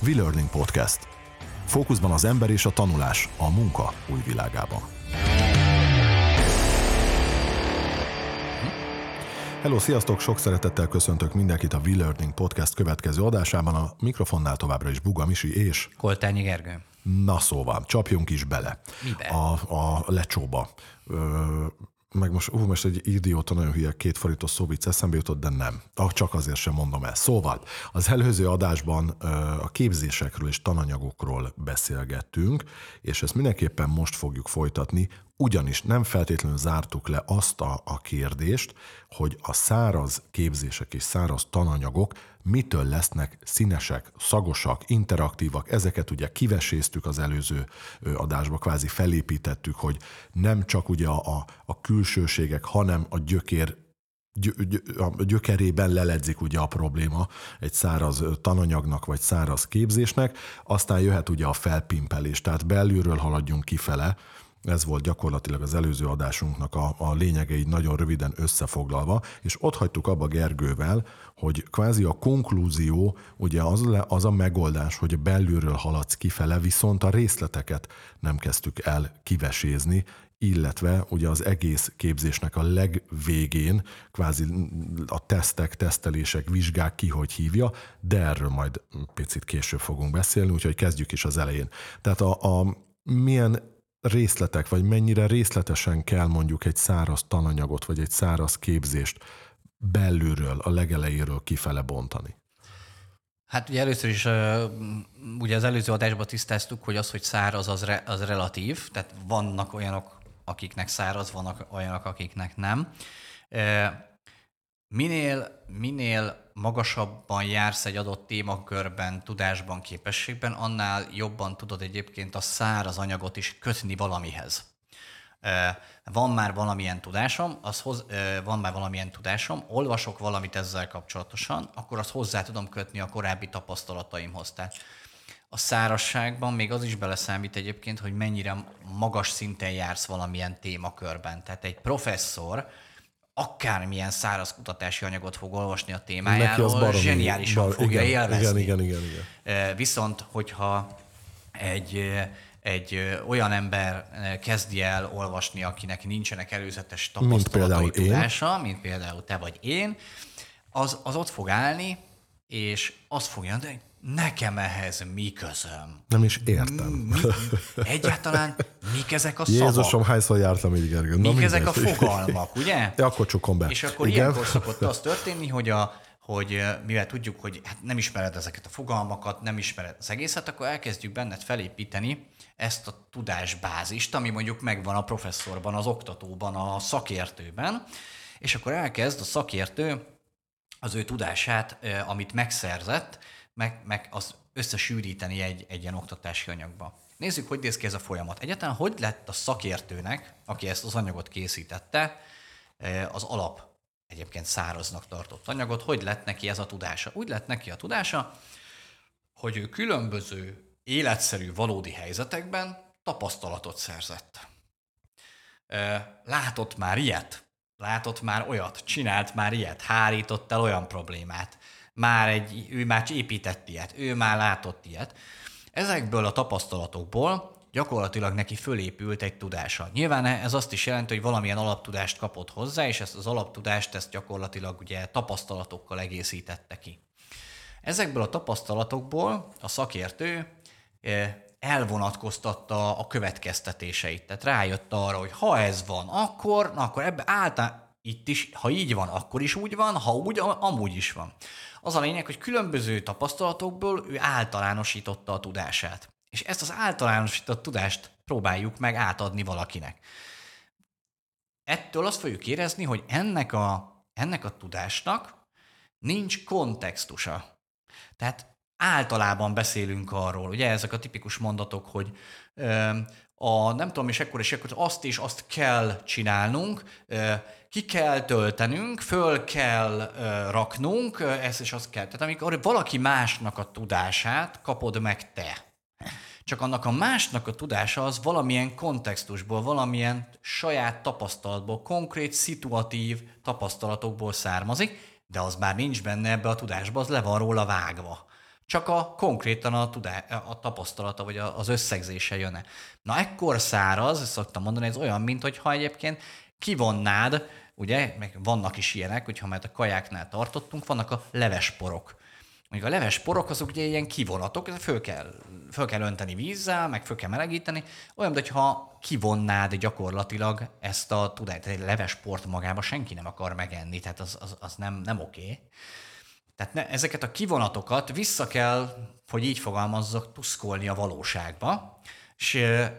V-Learning Podcast. Fókuszban az ember és a tanulás a munka új világában. Hello, sziasztok! Sok szeretettel köszöntök mindenkit a V-Learning Podcast következő adásában. A mikrofonnál továbbra is Buga Misi és... Koltányi Gergő. Na szóval, csapjunk is bele. Mibe? A, a lecsóba. Ö, meg most, ú, most egy idióta nagyon hülye két forintos szó vicc eszembe jutott, de nem. Ah, csak azért sem mondom el. Szóval, az előző adásban a képzésekről és tananyagokról beszélgettünk, és ezt mindenképpen most fogjuk folytatni, ugyanis nem feltétlenül zártuk le azt a, a kérdést, hogy a száraz képzések és száraz tananyagok mitől lesznek színesek, szagosak, interaktívak, ezeket ugye kiveséztük az előző adásba, kvázi felépítettük, hogy nem csak ugye a, a külsőségek, hanem a gyökér a gyökerében leledzik ugye a probléma egy száraz tananyagnak vagy száraz képzésnek, aztán jöhet ugye a felpimpelés, tehát belülről haladjunk kifele, ez volt gyakorlatilag az előző adásunknak a, a lényege nagyon röviden összefoglalva, és ott hagytuk abba Gergővel, hogy kvázi a konklúzió ugye az, az a megoldás, hogy belülről haladsz kifele, viszont a részleteket nem kezdtük el kivesézni, illetve ugye az egész képzésnek a legvégén kvázi a tesztek, tesztelések, vizsgák ki, hogy hívja, de erről majd picit később fogunk beszélni, úgyhogy kezdjük is az elején. Tehát a, a milyen részletek, vagy mennyire részletesen kell mondjuk egy száraz tananyagot, vagy egy száraz képzést belülről, a legelejéről kifele bontani? Hát ugye először is, ugye az előző adásban tisztáztuk, hogy az, hogy száraz, az, re, az relatív, tehát vannak olyanok, akiknek száraz, vannak olyanok, akiknek nem. Minél, minél magasabban jársz egy adott témakörben, tudásban, képességben, annál jobban tudod egyébként a száraz anyagot is kötni valamihez. Van már valamilyen tudásom, az hoz, van már valamilyen tudásom, olvasok valamit ezzel kapcsolatosan, akkor azt hozzá tudom kötni a korábbi tapasztalataimhoz. Tehát a szárasságban még az is beleszámít egyébként, hogy mennyire magas szinten jársz valamilyen témakörben. Tehát egy professzor, akármilyen száraz kutatási anyagot fog olvasni a témájáról, baromi, zseniálisan bar, fogja igen, élvezni. Igen, igen, igen, igen. Viszont, hogyha egy, egy olyan ember kezdi el olvasni, akinek nincsenek előzetes tapasztalatai mint tudása, én. mint például te vagy én, az, az ott fog állni, és azt fogja mondani, nekem ehhez mi közöm? Nem is értem. Mi, egyáltalán mik ezek a szavak? Jézusom, hányszor jártam így, Gergő? Mik ezek a fogalmak, ugye? Ja, akkor csukom be. És akkor Igen? ilyenkor szokott az történni, hogy a, hogy mivel tudjuk, hogy hát nem ismered ezeket a fogalmakat, nem ismered az egészet, akkor elkezdjük benned felépíteni ezt a tudásbázist, ami mondjuk megvan a professzorban, az oktatóban, a szakértőben, és akkor elkezd a szakértő az ő tudását, amit megszerzett, meg, meg azt összesűríteni egy, egy ilyen oktatási anyagba. Nézzük, hogy néz ki ez a folyamat. Egyáltalán hogy lett a szakértőnek, aki ezt az anyagot készítette, eh, az alap egyébként száraznak tartott anyagot, hogy lett neki ez a tudása? Úgy lett neki a tudása, hogy ő különböző életszerű, valódi helyzetekben tapasztalatot szerzett. Eh, látott már ilyet, látott már olyat, csinált már ilyet, hárított el olyan problémát, már egy, ő már épített ilyet, ő már látott ilyet. Ezekből a tapasztalatokból gyakorlatilag neki fölépült egy tudása. Nyilván ez azt is jelenti, hogy valamilyen alaptudást kapott hozzá, és ezt az alaptudást ezt gyakorlatilag ugye tapasztalatokkal egészítette ki. Ezekből a tapasztalatokból a szakértő eh, elvonatkoztatta a következtetéseit. Tehát rájött arra, hogy ha ez van, akkor, na akkor ebbe általán itt is, ha így van, akkor is úgy van, ha úgy, amúgy is van. Az a lényeg, hogy különböző tapasztalatokból ő általánosította a tudását. És ezt az általánosított tudást próbáljuk meg átadni valakinek. Ettől azt fogjuk érezni, hogy ennek a, ennek a tudásnak nincs kontextusa. Tehát általában beszélünk arról, ugye ezek a tipikus mondatok, hogy ö, a nem tudom és ekkor és ekkor azt és azt kell csinálnunk, ki kell töltenünk, föl kell raknunk, ezt és azt kell. Tehát amikor valaki másnak a tudását kapod meg te, csak annak a másnak a tudása az valamilyen kontextusból, valamilyen saját tapasztalatból, konkrét, szituatív tapasztalatokból származik, de az már nincs benne ebbe a tudásba, az le van róla vágva. Csak a konkrétan a, tudá, a tapasztalata vagy az összegzése jönne. Na ekkor száraz, szoktam mondani, ez olyan, mint hogyha egyébként kivonnád, ugye, meg vannak is ilyenek, hogyha már a kajáknál tartottunk, vannak a levesporok. Mondjuk a leves porok azok ugye ilyen kivonatok, föl kell, föl kell önteni vízzel, meg föl kell melegíteni, olyan, hogyha kivonnád gyakorlatilag ezt a tudást, egy leves port magába senki nem akar megenni, tehát az, az, az nem, nem oké. Okay. Tehát ne, ezeket a kivonatokat vissza kell, hogy így fogalmazzak, tuszkolni a valóságba, és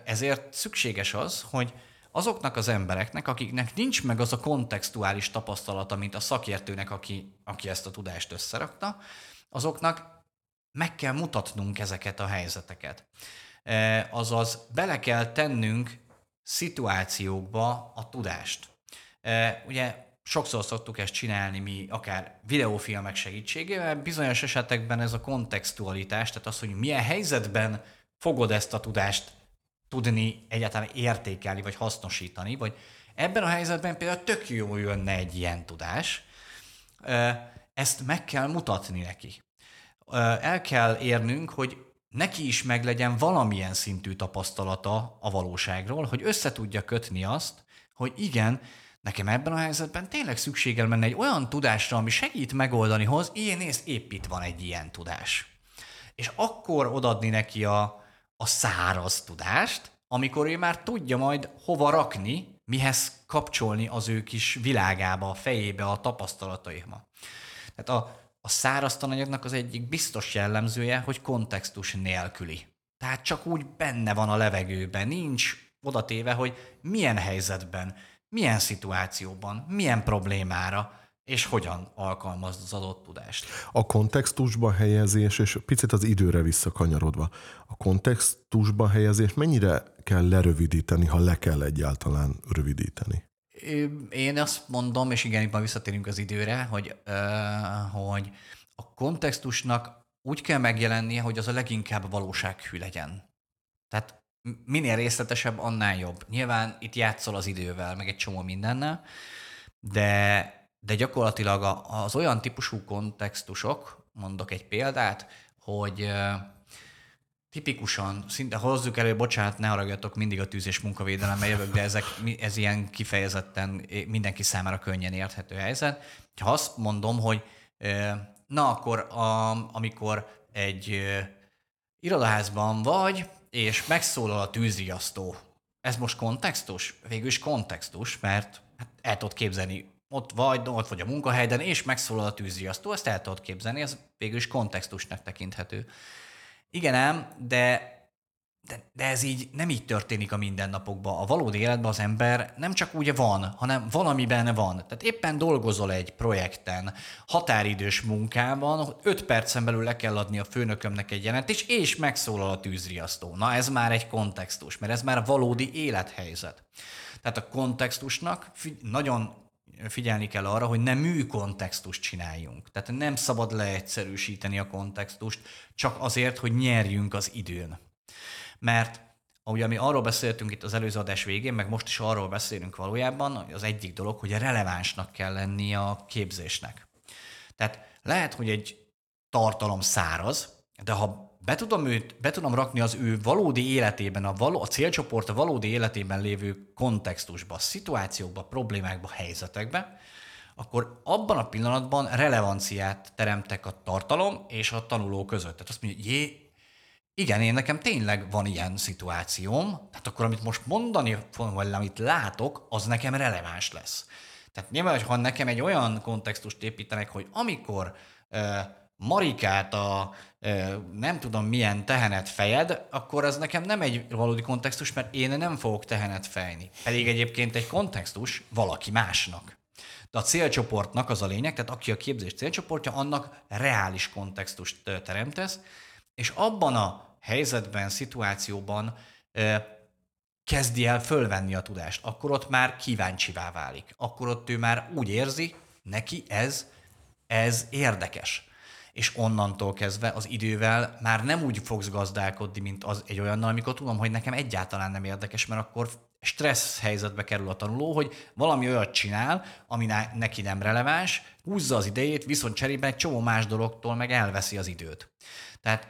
ezért szükséges az, hogy azoknak az embereknek, akiknek nincs meg az a kontextuális tapasztalata, mint a szakértőnek, aki, aki ezt a tudást összerakta, azoknak meg kell mutatnunk ezeket a helyzeteket. Azaz bele kell tennünk szituációkba a tudást. Ugye sokszor szoktuk ezt csinálni mi, akár videófilmek segítségével, bizonyos esetekben ez a kontextualitás, tehát az, hogy milyen helyzetben fogod ezt a tudást tudni egyáltalán értékelni, vagy hasznosítani, vagy ebben a helyzetben például tök jó jönne egy ilyen tudás, ezt meg kell mutatni neki. El kell érnünk, hogy neki is meglegyen valamilyen szintű tapasztalata a valóságról, hogy össze tudja kötni azt, hogy igen, nekem ebben a helyzetben tényleg szükségem lenne egy olyan tudásra, ami segít megoldani hoz, ilyen nézd, épp itt van egy ilyen tudás. És akkor odadni neki a, a száraz tudást, amikor ő már tudja majd hova rakni, mihez kapcsolni az ő kis világába, a fejébe, a tapasztalataiba. Tehát a, a száraz tananyagnak az egyik biztos jellemzője, hogy kontextus nélküli. Tehát csak úgy benne van a levegőben, nincs oda téve, hogy milyen helyzetben, milyen szituációban, milyen problémára, és hogyan alkalmazd az adott tudást. A kontextusba helyezés, és picit az időre visszakanyarodva, a kontextusba helyezés mennyire kell lerövidíteni, ha le kell egyáltalán rövidíteni? Én azt mondom, és igen, itt visszatérünk az időre, hogy, hogy a kontextusnak úgy kell megjelennie, hogy az a leginkább valósághű legyen. Tehát minél részletesebb, annál jobb. Nyilván itt játszol az idővel, meg egy csomó mindennel, de, de gyakorlatilag az olyan típusú kontextusok, mondok egy példát, hogy tipikusan, szinte hozzuk elő, bocsánat, ne haragjatok, mindig a tűz és munkavédelemmel jövök, de ezek, ez ilyen kifejezetten mindenki számára könnyen érthető helyzet. Ha azt mondom, hogy na akkor a, amikor egy irodaházban vagy, és megszólal a tűzriasztó, ez most kontextus? Végül is kontextus, mert hát el tudod képzelni, ott vagy, ott vagy a munkahelyden, és megszólal a tűzriasztó, ezt el tudod képzelni, ez végül is kontextusnak tekinthető. Igen ám, de, de, de ez így nem így történik a mindennapokban. A valódi életben az ember nem csak úgy van, hanem valamiben van. Tehát éppen dolgozol egy projekten, határidős munkában, 5 percen belül le kell adni a főnökömnek egy jelentést, és megszólal a tűzriasztó. Na ez már egy kontextus, mert ez már valódi élethelyzet. Tehát a kontextusnak nagyon figyelni kell arra, hogy nem műkontextust csináljunk. Tehát nem szabad leegyszerűsíteni a kontextust, csak azért, hogy nyerjünk az időn. Mert ahogy mi arról beszéltünk itt az előző adás végén, meg most is arról beszélünk valójában, az egyik dolog, hogy relevánsnak kell lenni a képzésnek. Tehát lehet, hogy egy tartalom száraz, de ha be tudom, őt, be tudom rakni az ő valódi életében, a, való, a célcsoport a valódi életében lévő kontextusba, szituációkba, problémákba, helyzetekbe, akkor abban a pillanatban relevanciát teremtek a tartalom és a tanuló között. Tehát azt mondja, jé, igen, én nekem tényleg van ilyen szituációm, tehát akkor amit most mondani vagy amit látok, az nekem releváns lesz. Tehát nyilván, ha nekem egy olyan kontextust építenek, hogy amikor uh, Marikát a nem tudom milyen tehenet fejed, akkor az nekem nem egy valódi kontextus, mert én nem fogok tehenet fejni. Pedig egyébként egy kontextus valaki másnak. De a célcsoportnak az a lényeg, tehát aki a képzés célcsoportja, annak reális kontextust teremtesz, és abban a helyzetben, szituációban kezdi el fölvenni a tudást. Akkor ott már kíváncsivá válik. Akkor ott ő már úgy érzi, neki ez, ez érdekes és onnantól kezdve az idővel már nem úgy fogsz gazdálkodni, mint az egy olyannal, amikor tudom, hogy nekem egyáltalán nem érdekes, mert akkor stressz helyzetbe kerül a tanuló, hogy valami olyat csinál, ami neki nem releváns, húzza az idejét, viszont cserében egy csomó más dologtól meg elveszi az időt. Tehát,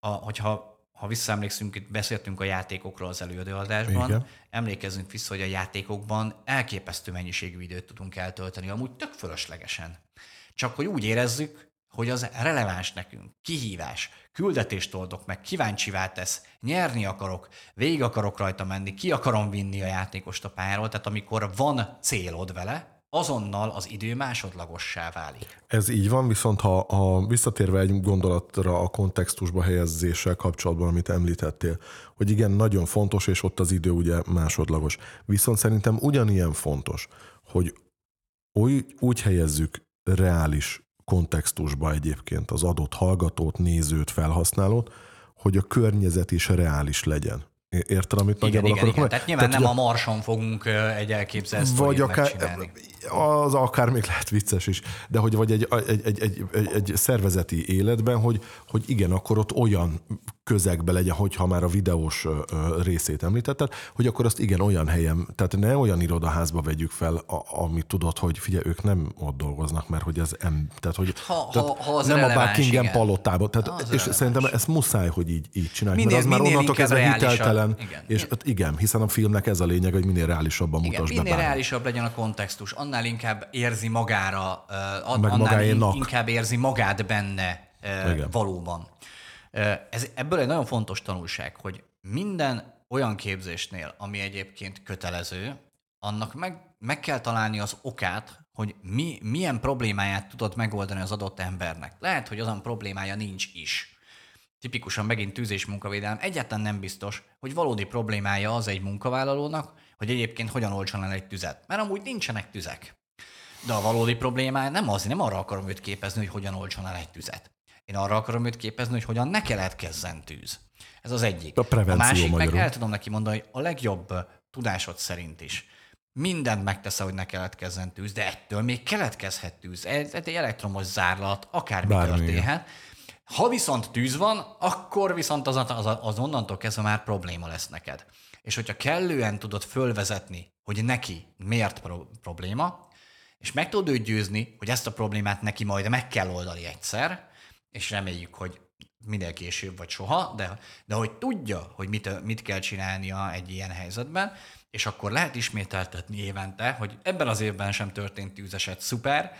a, hogyha ha visszaemlékszünk, itt beszéltünk a játékokról az előadásban, Igen. emlékezzünk vissza, hogy a játékokban elképesztő mennyiségű időt tudunk eltölteni, amúgy tök fölöslegesen. Csak hogy úgy érezzük, hogy az releváns nekünk, kihívás, küldetést oldok meg, kíváncsivá tesz, nyerni akarok, végig akarok rajta menni, ki akarom vinni a játékost a pályáról, tehát amikor van célod vele, azonnal az idő másodlagossá válik. Ez így van, viszont ha, ha visszatérve egy gondolatra a kontextusba helyezéssel kapcsolatban, amit említettél, hogy igen, nagyon fontos, és ott az idő ugye másodlagos. Viszont szerintem ugyanilyen fontos, hogy úgy, úgy helyezzük reális kontextusba egyébként az adott hallgatót, nézőt, felhasználót, hogy a környezet is reális legyen. Érted, amit igen, igen, akarok? Igen. Tehát nyilván Tehát, nem ugye, a Marson fogunk egy elképzelt Vagy akár, az akár még lehet vicces is, de hogy vagy egy, egy, egy, egy, egy, egy szervezeti életben, hogy, hogy igen, akkor ott olyan közegbe legyen, hogyha már a videós részét említetted, hogy akkor azt igen, olyan helyen, tehát ne olyan irodaházba vegyük fel, a, amit tudod, hogy figyelj, ők nem ott dolgoznak, mert hogy ez em, tehát hogy ha, tehát ha, ha az nem a Buckingham palotában, tehát, és releváns. szerintem ezt muszáj, hogy így, így csináljuk, minél, mert az már onnantól kezdve hiteltelen, igen. és igen, hiszen a filmnek ez a lényeg, hogy minél reálisabban igen, mutasd minél be. Minél reálisabb legyen a kontextus, annál inkább érzi magára, uh, annál magáénak. inkább érzi magát benne uh, valóban. Ez, ebből egy nagyon fontos tanulság, hogy minden olyan képzésnél, ami egyébként kötelező, annak meg, meg kell találni az okát, hogy mi, milyen problémáját tudod megoldani az adott embernek. Lehet, hogy azon problémája nincs is. Tipikusan megint tűz és munkavédelem. Egyáltalán nem biztos, hogy valódi problémája az egy munkavállalónak, hogy egyébként hogyan olcsan el egy tüzet. Mert amúgy nincsenek tüzek. De a valódi problémája nem az, nem arra akarom őt képezni, hogy hogyan olcson el egy tüzet. Én arra akarom őt képezni, hogy hogyan ne keletkezzen tűz. Ez az egyik. A, a másik magyarul. meg el tudom neki mondani, hogy a legjobb tudásod szerint is mindent megtesz, hogy ne keletkezzen tűz, de ettől még keletkezhet tűz. Ez egy elektromos zárlat, akármi Bármi. történhet. Ha viszont tűz van, akkor viszont az, az, az onnantól kezdve már probléma lesz neked. És hogyha kellően tudod fölvezetni, hogy neki miért pro- probléma, és meg tudod őt győzni, hogy ezt a problémát neki majd meg kell oldani egyszer, és reméljük, hogy minél később vagy soha, de, de hogy tudja, hogy mit, mit kell csinálnia egy ilyen helyzetben, és akkor lehet ismételtetni évente, hogy ebben az évben sem történt tűzeset, szuper,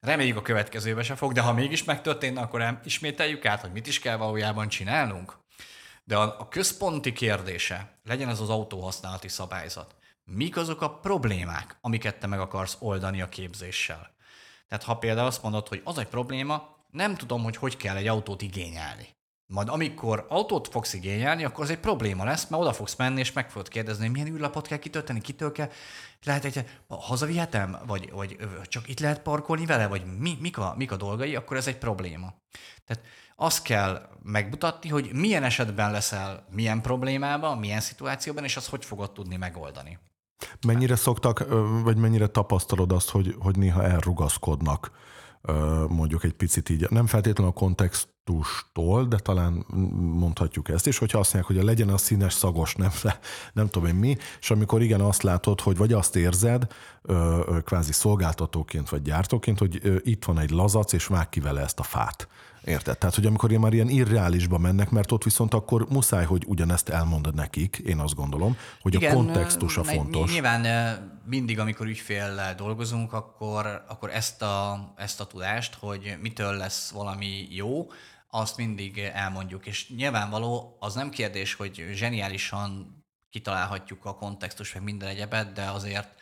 reméljük a következőben se fog, de ha mégis megtörténne, akkor ismételjük át, hogy mit is kell valójában csinálnunk. De a, a központi kérdése, legyen ez az autóhasználati szabályzat, mik azok a problémák, amiket te meg akarsz oldani a képzéssel. Tehát ha például azt mondod, hogy az egy probléma, nem tudom, hogy hogy kell egy autót igényelni. Majd amikor autót fogsz igényelni, akkor az egy probléma lesz, mert oda fogsz menni, és meg fogod kérdezni, hogy milyen űrlapot kell kitölteni, kitől kell. Lehet egy, hazavihetem, vagy, vagy csak itt lehet parkolni vele, vagy mi, mik, a, mik a dolgai, akkor ez egy probléma. Tehát azt kell megmutatni, hogy milyen esetben leszel milyen problémában, milyen szituációban, és azt hogy fogod tudni megoldani. Mennyire szoktak, vagy mennyire tapasztalod azt, hogy, hogy néha elrugaszkodnak mondjuk egy picit így, nem feltétlenül a kontextustól, de talán mondhatjuk ezt is, hogyha azt mondják, hogy a legyen a színes, szagos, nem, nem tudom én mi, és amikor igen azt látod, hogy vagy azt érzed, kvázi szolgáltatóként vagy gyártóként, hogy itt van egy lazac, és vág ki vele ezt a fát. Érted? Tehát, hogy amikor ilyen már ilyen irreálisba mennek, mert ott viszont akkor muszáj, hogy ugyanezt elmondod nekik, én azt gondolom, hogy Igen, a kontextus a fontos. Nyilván mindig, amikor ügyféllel dolgozunk, akkor, akkor ezt, a, ezt a tudást, hogy mitől lesz valami jó, azt mindig elmondjuk. És nyilvánvaló, az nem kérdés, hogy zseniálisan kitalálhatjuk a kontextus, meg minden egyebet, de azért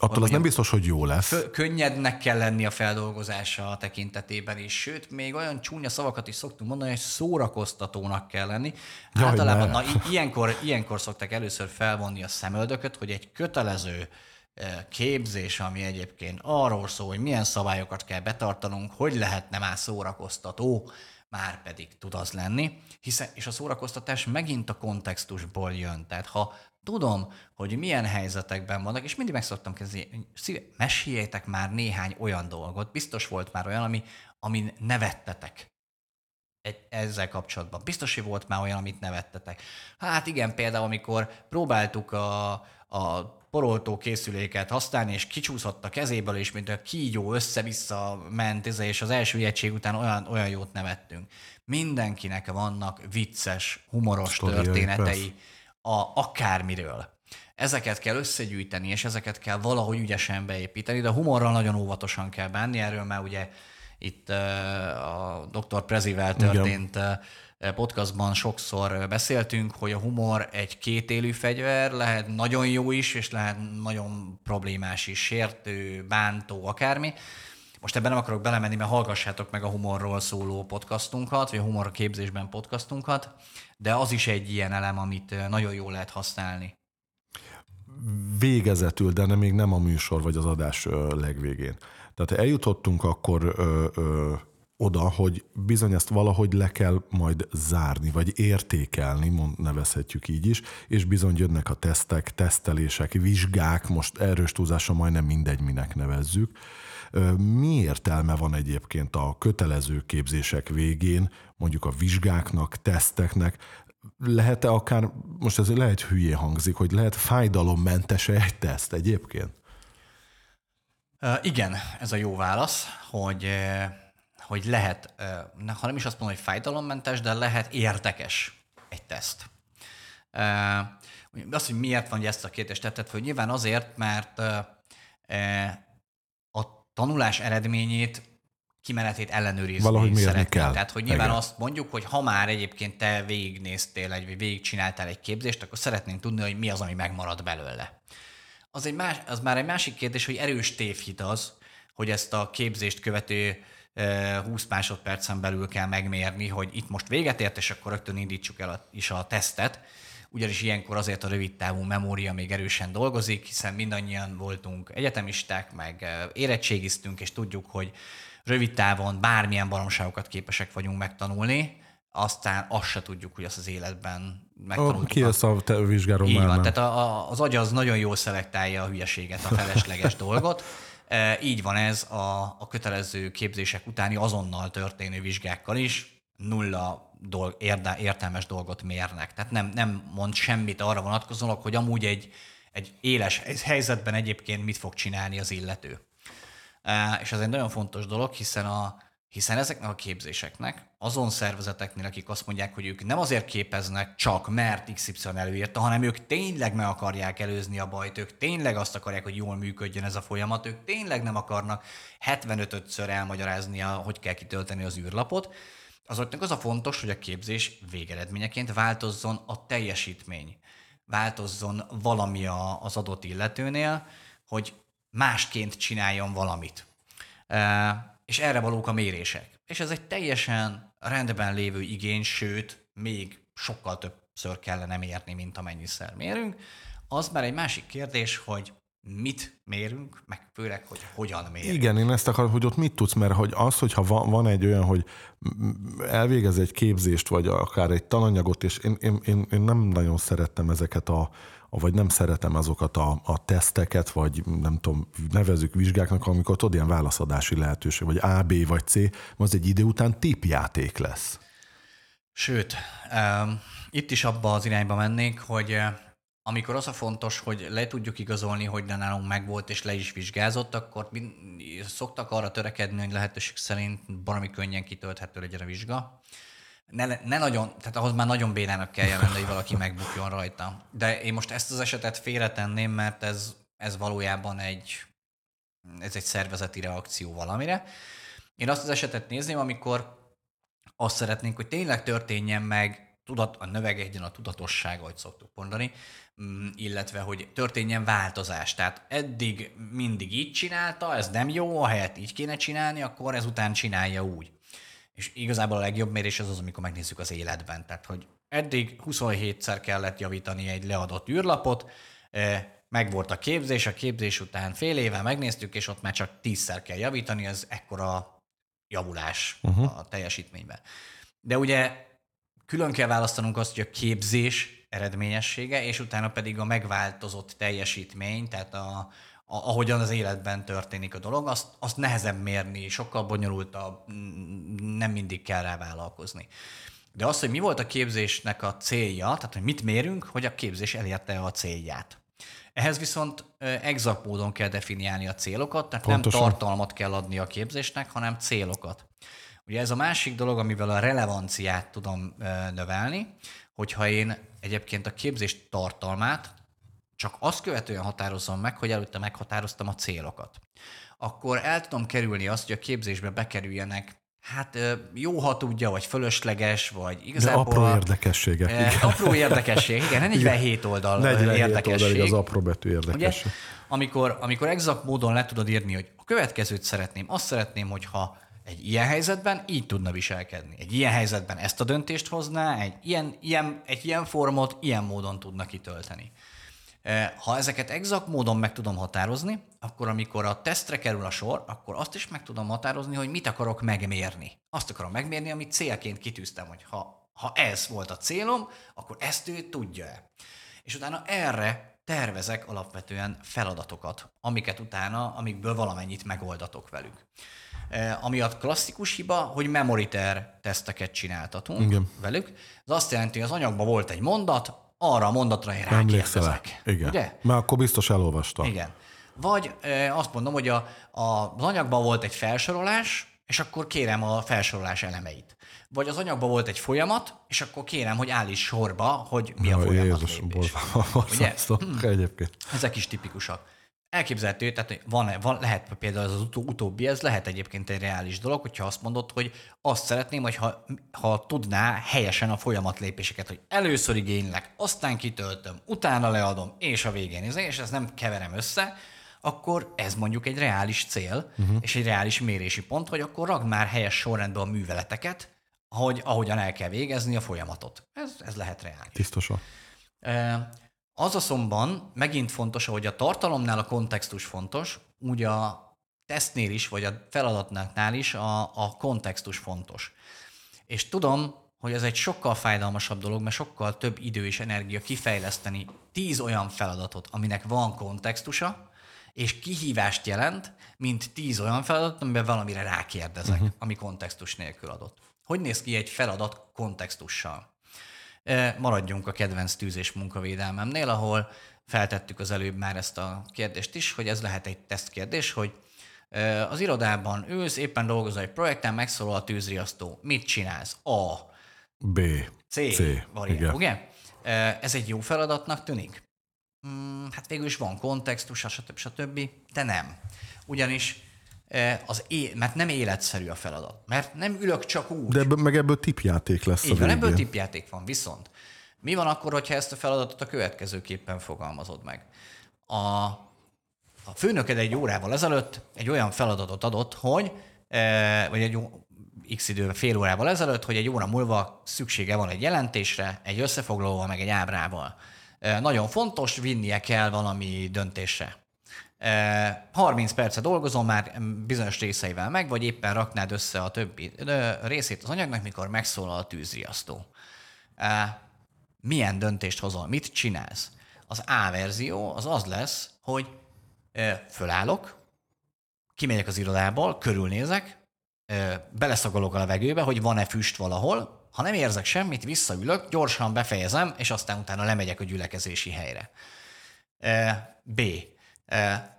Attól az nem biztos, hogy jó lesz. Könnyednek kell lenni a feldolgozása tekintetében is, sőt, még olyan csúnya szavakat is szoktunk mondani, hogy szórakoztatónak kell lenni. Jaj, Általában na, ilyenkor, ilyenkor szoktak először felvonni a szemöldököt, hogy egy kötelező eh, képzés, ami egyébként arról szól, hogy milyen szabályokat kell betartanunk, hogy lehetne már szórakoztató, már pedig tud az lenni, hiszen, és a szórakoztatás megint a kontextusból jön. Tehát ha tudom, hogy milyen helyzetekben vannak, és mindig meg szoktam kezdeni, meséljétek már néhány olyan dolgot, biztos volt már olyan, ami, amin nevettetek. egy, ezzel kapcsolatban. Biztos, hogy volt már olyan, amit nevettetek. Hát igen, például amikor próbáltuk a, a poroltó készüléket használni, és kicsúszott a kezéből, és mint a kígyó össze-vissza ment, és az első egység után olyan, olyan jót nevettünk. Mindenkinek vannak vicces, humoros Sztoriai, történetei a, akármiről. Ezeket kell összegyűjteni, és ezeket kell valahogy ügyesen beépíteni, de humorral nagyon óvatosan kell bánni, erről már ugye itt a Dr. Prezivel történt Igen podcastban sokszor beszéltünk, hogy a humor egy kétélű fegyver, lehet nagyon jó is, és lehet nagyon problémás is, sértő, bántó, akármi. Most ebben nem akarok belemenni, mert hallgassátok meg a humorról szóló podcastunkat, vagy a humor képzésben podcastunkat, de az is egy ilyen elem, amit nagyon jól lehet használni. Végezetül, de nem, még nem a műsor vagy az adás legvégén. Tehát eljutottunk akkor ö, ö, oda, hogy bizony ezt valahogy le kell majd zárni, vagy értékelni, mond, nevezhetjük így is, és bizony jönnek a tesztek, tesztelések, vizsgák, most erős túlzása majdnem mindegy, minek nevezzük. Mi értelme van egyébként a kötelező képzések végén, mondjuk a vizsgáknak, teszteknek, lehet-e akár, most ez lehet hülyé hangzik, hogy lehet fájdalommentes egy teszt egyébként? Igen, ez a jó válasz, hogy hogy lehet, ha nem is azt mondom, hogy fájdalommentes, de lehet érdekes egy teszt. Azt, hogy miért van, hogy ezt a kérdést tetted hogy nyilván azért, mert tanulás eredményét kimenetét ellenőrizni Valahogy mérni kell. Tehát, hogy nyilván Igen. azt mondjuk, hogy ha már egyébként te végignéztél, egy, vagy végigcsináltál egy képzést, akkor szeretnénk tudni, hogy mi az, ami megmarad belőle. Az, egy más, az már egy másik kérdés, hogy erős tévhit az, hogy ezt a képzést követő 20 másodpercen belül kell megmérni, hogy itt most véget ért, és akkor rögtön indítsuk el a, is a tesztet. Ugyanis ilyenkor azért a rövid távú memória még erősen dolgozik, hiszen mindannyian voltunk egyetemisták, meg érettségiztünk, és tudjuk, hogy rövid távon bármilyen baromságokat képesek vagyunk megtanulni, aztán azt se tudjuk, hogy azt az életben megtanultuk. Oh, ki ezt a te vizsgáról Így van, tehát a, a, az agy az nagyon jól szelektálja a hülyeséget, a felesleges dolgot. E, így van ez a, a kötelező képzések utáni azonnal történő vizsgákkal is, nulla dolg, érde, értelmes dolgot mérnek. Tehát nem, nem mond semmit arra vonatkozólag, hogy amúgy egy, egy éles helyzetben egyébként mit fog csinálni az illető. E, és ez egy nagyon fontos dolog, hiszen a, hiszen ezeknek a képzéseknek azon szervezeteknél, akik azt mondják, hogy ők nem azért képeznek csak, mert XY előírta, hanem ők tényleg meg akarják előzni a bajt, ők tényleg azt akarják, hogy jól működjön ez a folyamat, ők tényleg nem akarnak 75-ször elmagyarázni, hogy kell kitölteni az űrlapot, azoknak az a fontos, hogy a képzés végeredményeként változzon a teljesítmény, változzon valami az adott illetőnél, hogy másként csináljon valamit és erre valók a mérések. És ez egy teljesen rendben lévő igény, sőt, még sokkal többször kellene mérni, mint amennyiszer mérünk. Az már egy másik kérdés, hogy mit mérünk, meg főleg, hogy hogyan mérünk. Igen, én ezt akarom, hogy ott mit tudsz, mert hogy az, hogyha van, van egy olyan, hogy elvégez egy képzést, vagy akár egy tananyagot, és én, én, én, én nem nagyon szerettem ezeket a, vagy nem szeretem azokat a, a teszteket, vagy nem tudom, nevezük vizsgáknak, amikor tudod, ilyen válaszadási lehetőség, vagy A, B vagy C, az egy idő után típjáték lesz. Sőt, itt is abba az irányba mennék, hogy amikor az a fontos, hogy le tudjuk igazolni, hogy de nálunk megvolt és le is vizsgázott, akkor szoktak arra törekedni, hogy lehetőség szerint valami könnyen kitölthető legyen a vizsga ne, ne nagyon, tehát ahhoz már nagyon bénának kell jelenni, hogy valaki megbukjon rajta. De én most ezt az esetet félretenném, mert ez, ez valójában egy, ez egy szervezeti reakció valamire. Én azt az esetet nézném, amikor azt szeretnénk, hogy tényleg történjen meg, tudat, a növegedjen a tudatosság, ahogy szoktuk mondani, mm, illetve hogy történjen változás. Tehát eddig mindig így csinálta, ez nem jó, ahelyett így kéne csinálni, akkor ezután csinálja úgy. És igazából a legjobb mérés az az, amikor megnézzük az életben. Tehát, hogy eddig 27-szer kellett javítani egy leadott űrlapot, eh, meg volt a képzés, a képzés után fél éve megnéztük, és ott már csak tízszer kell javítani, ez ekkora javulás uh-huh. a teljesítményben. De ugye külön kell választanunk azt, hogy a képzés eredményessége, és utána pedig a megváltozott teljesítmény, tehát a, ahogyan az életben történik a dolog, azt, azt nehezebb mérni, sokkal bonyolultabb, nem mindig kell rá vállalkozni. De az, hogy mi volt a képzésnek a célja, tehát hogy mit mérünk, hogy a képzés elérte a célját. Ehhez viszont exakt módon kell definiálni a célokat, tehát Pontosan. nem tartalmat kell adni a képzésnek, hanem célokat. Ugye ez a másik dolog, amivel a relevanciát tudom növelni, hogyha én egyébként a képzés tartalmát csak azt követően határozom meg, hogy előtte meghatároztam a célokat. Akkor el tudom kerülni azt, hogy a képzésbe bekerüljenek Hát jó, ha tudja, vagy fölösleges, vagy igazából... De apró érdekességek. E, igen. Apró érdekesség, igen, 47 oldal 47 érdekesség. oldal, az apró betű érdekesség. Ugye, amikor, amikor exakt módon le tudod írni, hogy a következőt szeretném, azt szeretném, hogyha egy ilyen helyzetben így tudna viselkedni. Egy ilyen helyzetben ezt a döntést hozná, egy ilyen, ilyen, egy ilyen formot ilyen módon tudna kitölteni. Ha ezeket exakt módon meg tudom határozni, akkor amikor a tesztre kerül a sor, akkor azt is meg tudom határozni, hogy mit akarok megmérni. Azt akarom megmérni, amit célként kitűztem, hogy ha, ha ez volt a célom, akkor ezt ő tudja-e. És utána erre tervezek alapvetően feladatokat, amiket utána, amikből valamennyit megoldatok velük. E, ami a klasszikus hiba, hogy memoriter teszteket csináltatunk Igen. velük. Ez azt jelenti, hogy az anyagban volt egy mondat, arra a mondatra én rákérdezek. Igen. Ugye? Mert akkor biztos elolvastam. Igen. Vagy e, azt mondom, hogy a, a, az anyagban volt egy felsorolás, és akkor kérem a felsorolás elemeit. Vagy az anyagban volt egy folyamat, és akkor kérem, hogy állíts sorba, hogy mi a folyamat Jézus, lépés. Ugye? egyébként. Ezek is tipikusak. Elképzelhető, tehát van, van, lehet például az utó, utóbbi, ez lehet egyébként egy reális dolog, hogyha azt mondod, hogy azt szeretném, hogy ha, ha tudná helyesen a folyamat lépéseket, hogy először igénylek, aztán kitöltöm, utána leadom, és a végén, és ezt nem keverem össze, akkor ez mondjuk egy reális cél, uh-huh. és egy reális mérési pont, hogy akkor ragd már helyes sorrendben a műveleteket, hogy, ahogyan el kell végezni a folyamatot. Ez, ez lehet reális. Tisztosan. Az azonban megint fontos, hogy a tartalomnál a kontextus fontos, úgy a tesztnél is, vagy a feladatnál is a, a kontextus fontos. És tudom, hogy ez egy sokkal fájdalmasabb dolog, mert sokkal több idő és energia kifejleszteni tíz olyan feladatot, aminek van kontextusa, és kihívást jelent, mint tíz olyan feladat, amiben valamire rákérdezek, uh-huh. ami kontextus nélkül adott. Hogy néz ki egy feladat kontextussal? Maradjunk a kedvenc tűzés munkavédelmemnél, ahol feltettük az előbb már ezt a kérdést is, hogy ez lehet egy tesztkérdés, hogy az irodában ülsz, éppen dolgozol egy projekten, megszólal a tűzriasztó. Mit csinálsz? A. B. C. C. Variant, igen. ugye? Ez egy jó feladatnak tűnik? Hmm, hát végül is van kontextus, stb. stb. De nem. Ugyanis az é- mert nem életszerű a feladat. Mert nem ülök csak úgy. De ebből, meg ebből tipjáték lesz Így a van, ebből tipjáték van. Viszont mi van akkor, hogyha ezt a feladatot a következőképpen fogalmazod meg? A, a főnöked egy órával ezelőtt egy olyan feladatot adott, hogy, vagy egy x idő, fél órával ezelőtt, hogy egy óra múlva szüksége van egy jelentésre, egy összefoglalóval, meg egy ábrával. Nagyon fontos, vinnie kell valami döntésre. 30 percet dolgozom már bizonyos részeivel meg, vagy éppen raknád össze a többi részét az anyagnak, mikor megszólal a tűzriasztó. Milyen döntést hozol? Mit csinálsz? Az A verzió az az lesz, hogy fölállok, kimegyek az irodából, körülnézek, beleszagolok a levegőbe, hogy van-e füst valahol, ha nem érzek semmit, visszaülök, gyorsan befejezem, és aztán utána lemegyek a gyülekezési helyre. B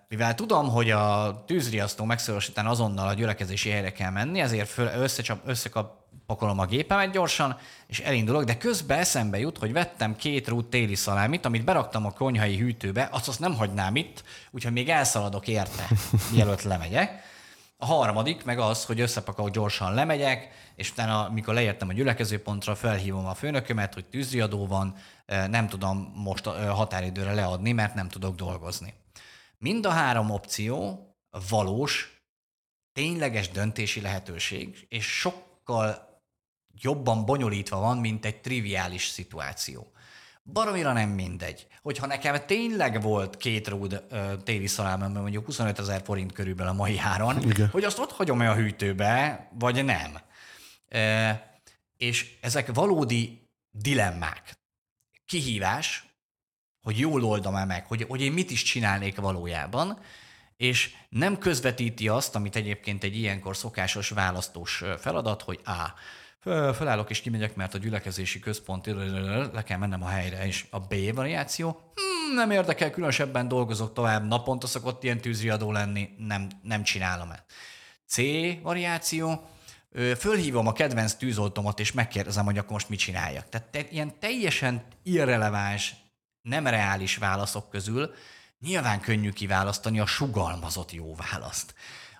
mivel tudom, hogy a tűzriasztó megszólás után azonnal a gyülekezési helyre kell menni, ezért föl, összecsap, összekapakolom a gépemet gyorsan, és elindulok, de közben eszembe jut, hogy vettem két rút téli szalámit, amit beraktam a konyhai hűtőbe, azt, azt nem hagynám itt, úgyhogy még elszaladok érte, mielőtt lemegyek. A harmadik meg az, hogy összepakolok gyorsan lemegyek, és utána, mikor leértem a gyülekezőpontra, felhívom a főnökömet, hogy tűzriadó van, nem tudom most határidőre leadni, mert nem tudok dolgozni. Mind a három opció valós, tényleges döntési lehetőség, és sokkal jobban bonyolítva van, mint egy triviális szituáció. Baromira nem mindegy. Hogyha nekem tényleg volt két ród ö, téli szalámom, mondjuk 25 ezer forint körülbelül a mai áron, Igen. hogy azt ott hagyom-e a hűtőbe, vagy nem. E, és ezek valódi dilemmák. Kihívás, hogy jól oldom-e meg, hogy, hogy én mit is csinálnék valójában, és nem közvetíti azt, amit egyébként egy ilyenkor szokásos választós feladat, hogy A. Felállok és kimegyek, mert a gyülekezési központ le kell mennem a helyre, és a B variáció, hmm, nem érdekel, különösebben dolgozok tovább, naponta szokott ilyen tűzriadó lenni, nem, nem csinálom ezt. C variáció, fölhívom a kedvenc tűzoltomat, és megkérdezem, hogy akkor most mit csináljak. Tehát te, ilyen teljesen irreleváns, nem reális válaszok közül nyilván könnyű kiválasztani a sugalmazott jó választ.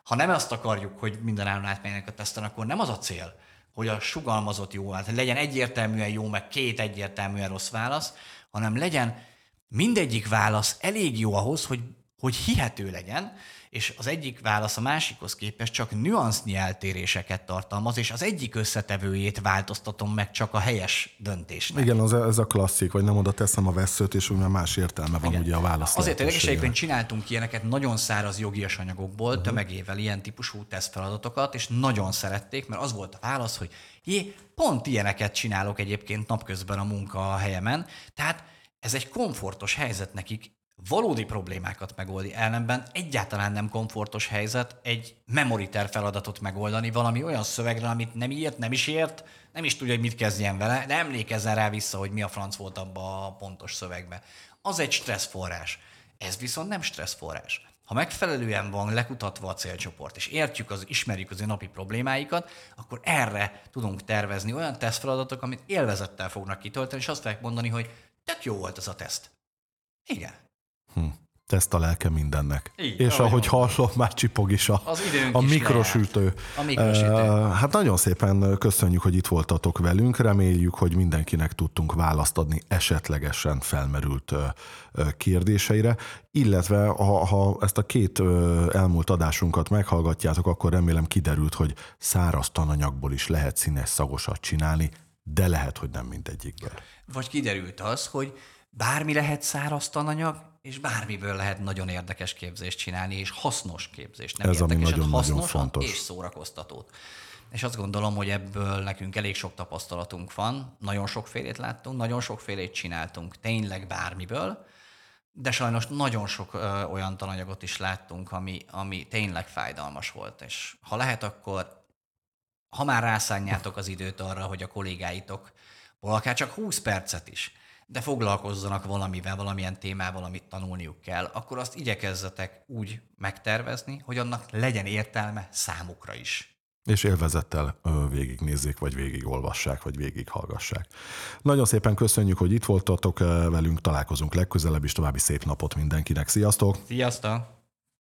Ha nem azt akarjuk, hogy minden áron átmenjenek a teszten, akkor nem az a cél, hogy a sugalmazott jó válasz, legyen egyértelműen jó, meg két egyértelműen rossz válasz, hanem legyen mindegyik válasz elég jó ahhoz, hogy, hogy hihető legyen, és az egyik válasz a másikhoz képest csak nüansznyi eltéréseket tartalmaz, és az egyik összetevőjét változtatom meg csak a helyes döntésnek. Igen, az, ez a klasszik, vagy nem oda teszem a veszőt, és úgy más értelme van Igen. ugye a válasz. Azért egyébként csináltunk ilyeneket nagyon száraz jogias anyagokból, uh-huh. tömegével ilyen típusú tesztfeladatokat, és nagyon szerették, mert az volt a válasz, hogy jé, pont ilyeneket csinálok egyébként napközben a munka a helyemen, tehát ez egy komfortos helyzet nekik, valódi problémákat megoldni. Ellenben egyáltalán nem komfortos helyzet egy memoriter feladatot megoldani, valami olyan szövegre, amit nem írt, nem is ért, nem is tudja, hogy mit kezdjen vele, de emlékezzen rá vissza, hogy mi a franc volt abban a pontos szövegbe. Az egy stresszforrás. Ez viszont nem stresszforrás. Ha megfelelően van lekutatva a célcsoport, és értjük, az, ismerjük az ő napi problémáikat, akkor erre tudunk tervezni olyan tesztfeladatok, amit élvezettel fognak kitölteni, és azt fogják mondani, hogy tök jó volt ez a teszt. Igen, Hm. Teszt a lelke mindennek. Így, és ahogy hallom, már csipog is a, az a mikrosütő. A mikrosütő. Uh, hát nagyon szépen köszönjük, hogy itt voltatok velünk. Reméljük, hogy mindenkinek tudtunk választ adni esetlegesen felmerült uh, kérdéseire. Illetve, ha, ha ezt a két elmúlt adásunkat meghallgatjátok, akkor remélem kiderült, hogy száraz tananyagból is lehet színes szagosat csinálni, de lehet, hogy nem mindegyikből. Vagy kiderült az, hogy bármi lehet száraz tananyag, és bármiből lehet nagyon érdekes képzést csinálni, és hasznos képzést. Nem Ez ami nagyon, nagyon fontos. és szórakoztatót. És azt gondolom, hogy ebből nekünk elég sok tapasztalatunk van, nagyon sokfélét láttunk, nagyon sokfélét csináltunk, tényleg bármiből, de sajnos nagyon sok ö, olyan tananyagot is láttunk, ami, ami tényleg fájdalmas volt. És ha lehet, akkor ha már rászánjátok az időt arra, hogy a kollégáitok, akár csak 20 percet is de foglalkozzanak valamivel, valamilyen témával, amit tanulniuk kell, akkor azt igyekezzetek úgy megtervezni, hogy annak legyen értelme számukra is. És élvezettel végignézzék, vagy végigolvassák, vagy végighallgassák. Nagyon szépen köszönjük, hogy itt voltatok velünk, találkozunk legközelebb, és további szép napot mindenkinek. Sziasztok! Sziasztok!